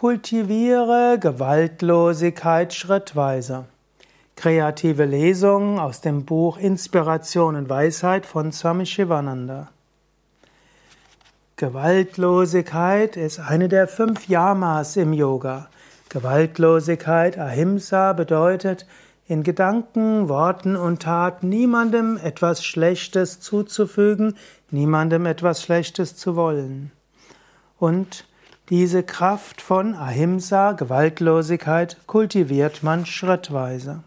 Kultiviere Gewaltlosigkeit schrittweise. Kreative Lesung aus dem Buch Inspiration und Weisheit von Swami Shivananda. Gewaltlosigkeit ist eine der fünf Yamas im Yoga. Gewaltlosigkeit, Ahimsa, bedeutet, in Gedanken, Worten und Taten niemandem etwas Schlechtes zuzufügen, niemandem etwas Schlechtes zu wollen. Und diese Kraft von Ahimsa, Gewaltlosigkeit, kultiviert man schrittweise.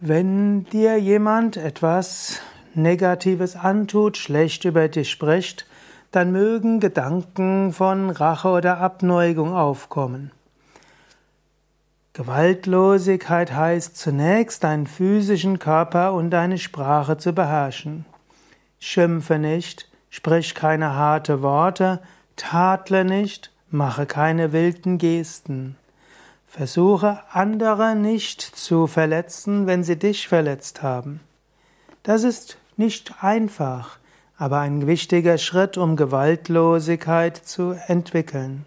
Wenn dir jemand etwas Negatives antut, schlecht über dich spricht, dann mögen Gedanken von Rache oder Abneigung aufkommen. Gewaltlosigkeit heißt zunächst, deinen physischen Körper und deine Sprache zu beherrschen. Schimpfe nicht, Sprich keine harte Worte, tadle nicht, mache keine wilden Gesten. Versuche andere nicht zu verletzen, wenn sie dich verletzt haben. Das ist nicht einfach, aber ein wichtiger Schritt, um Gewaltlosigkeit zu entwickeln.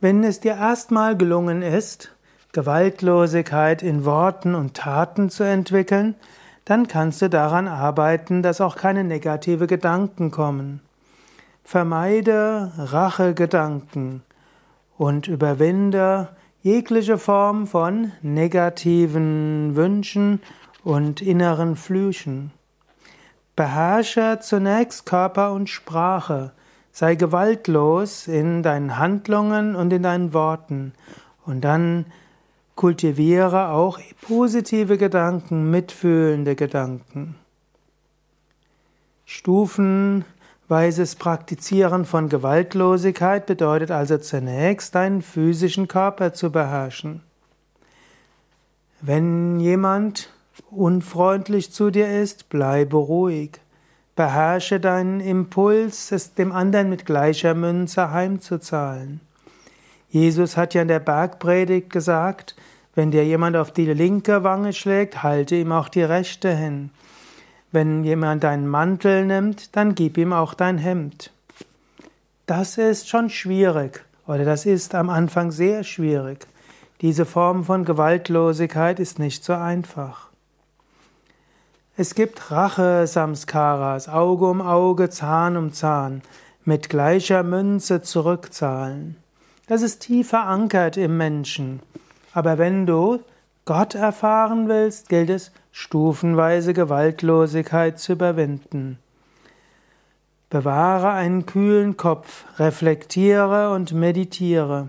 Wenn es dir erstmal gelungen ist, Gewaltlosigkeit in Worten und Taten zu entwickeln, dann kannst du daran arbeiten, dass auch keine negative Gedanken kommen. Vermeide Rachegedanken und überwinde jegliche Form von negativen Wünschen und inneren Flüchen. Beherrsche zunächst Körper und Sprache, sei gewaltlos in deinen Handlungen und in deinen Worten und dann Kultiviere auch positive Gedanken, mitfühlende Gedanken. Stufenweises Praktizieren von Gewaltlosigkeit bedeutet also zunächst, deinen physischen Körper zu beherrschen. Wenn jemand unfreundlich zu dir ist, bleibe ruhig. Beherrsche deinen Impuls, es dem anderen mit gleicher Münze heimzuzahlen. Jesus hat ja in der Bergpredigt gesagt, wenn dir jemand auf die linke Wange schlägt, halte ihm auch die rechte hin. Wenn jemand deinen Mantel nimmt, dann gib ihm auch dein Hemd. Das ist schon schwierig oder das ist am Anfang sehr schwierig. Diese Form von Gewaltlosigkeit ist nicht so einfach. Es gibt Rache-Samskaras, Auge um Auge, Zahn um Zahn, mit gleicher Münze zurückzahlen. Das ist tief verankert im Menschen. Aber wenn du Gott erfahren willst, gilt es, stufenweise Gewaltlosigkeit zu überwinden. Bewahre einen kühlen Kopf, reflektiere und meditiere,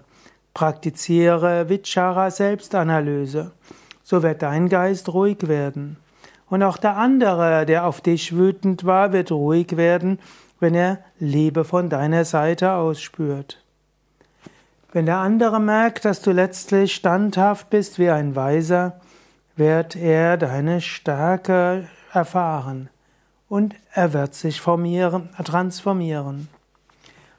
praktiziere Vichara Selbstanalyse, so wird dein Geist ruhig werden. Und auch der andere, der auf dich wütend war, wird ruhig werden, wenn er Liebe von deiner Seite ausspürt. Wenn der andere merkt, dass du letztlich standhaft bist wie ein Weiser, wird er deine Stärke erfahren und er wird sich formieren, transformieren.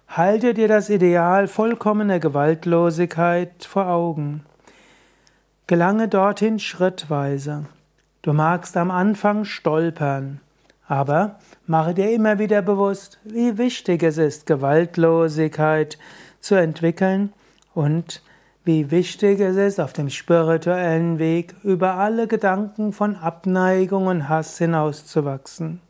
Halte dir das Ideal vollkommener Gewaltlosigkeit vor Augen. Gelange dorthin schrittweise. Du magst am Anfang stolpern, aber mache dir immer wieder bewusst, wie wichtig es ist, Gewaltlosigkeit zu entwickeln und wie wichtig es ist, auf dem spirituellen Weg über alle Gedanken von Abneigung und Hass hinauszuwachsen.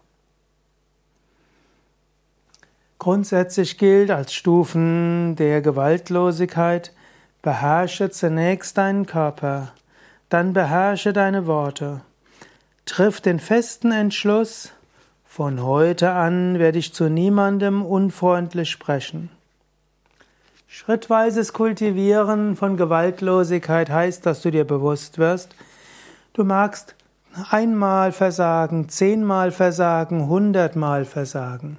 Grundsätzlich gilt als Stufen der Gewaltlosigkeit, beherrsche zunächst deinen Körper, dann beherrsche deine Worte. Triff den festen Entschluss, von heute an werde ich zu niemandem unfreundlich sprechen. Schrittweises Kultivieren von Gewaltlosigkeit heißt, dass du dir bewusst wirst, du magst einmal versagen, zehnmal versagen, hundertmal versagen.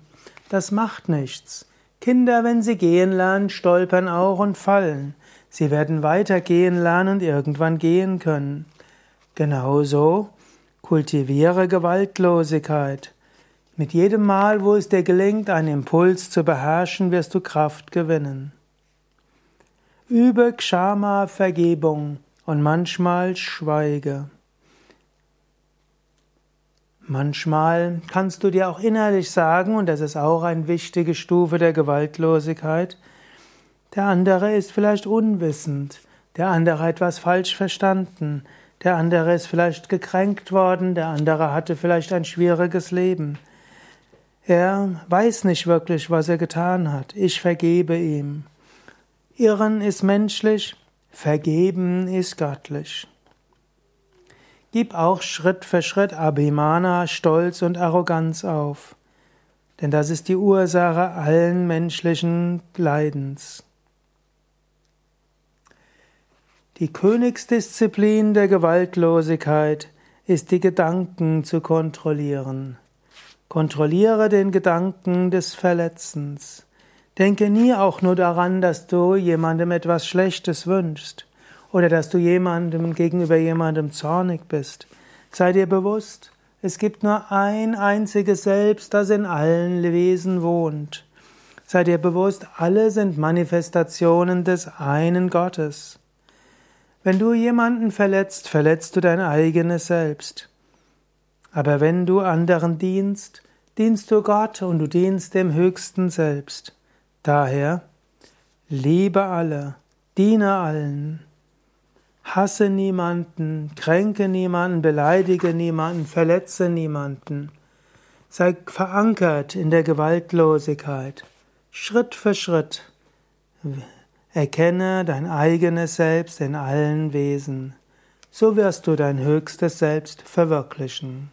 Das macht nichts. Kinder, wenn sie gehen lernen, stolpern auch und fallen. Sie werden weiter gehen lernen und irgendwann gehen können. Genauso kultiviere Gewaltlosigkeit. Mit jedem Mal, wo es dir gelingt, einen Impuls zu beherrschen, wirst du Kraft gewinnen. Übe Kshama Vergebung und manchmal schweige. Manchmal kannst du dir auch innerlich sagen, und das ist auch eine wichtige Stufe der Gewaltlosigkeit, der andere ist vielleicht unwissend, der andere hat etwas falsch verstanden, der andere ist vielleicht gekränkt worden, der andere hatte vielleicht ein schwieriges Leben. Er weiß nicht wirklich, was er getan hat. Ich vergebe ihm. Irren ist menschlich, vergeben ist göttlich. Gib auch Schritt für Schritt Abhimana, Stolz und Arroganz auf, denn das ist die Ursache allen menschlichen Leidens. Die Königsdisziplin der Gewaltlosigkeit ist die Gedanken zu kontrollieren. Kontrolliere den Gedanken des Verletzens. Denke nie auch nur daran, dass du jemandem etwas Schlechtes wünschst oder dass du jemandem gegenüber jemandem zornig bist. Sei dir bewusst, es gibt nur ein einziges Selbst, das in allen Wesen wohnt. Sei dir bewusst, alle sind Manifestationen des einen Gottes. Wenn du jemanden verletzt, verletzt du dein eigenes Selbst. Aber wenn du anderen dienst, dienst du Gott und du dienst dem höchsten Selbst. Daher, liebe alle, diene allen. Hasse niemanden, kränke niemanden, beleidige niemanden, verletze niemanden. Sei verankert in der Gewaltlosigkeit. Schritt für Schritt. Erkenne dein eigenes Selbst in allen Wesen. So wirst du dein höchstes Selbst verwirklichen.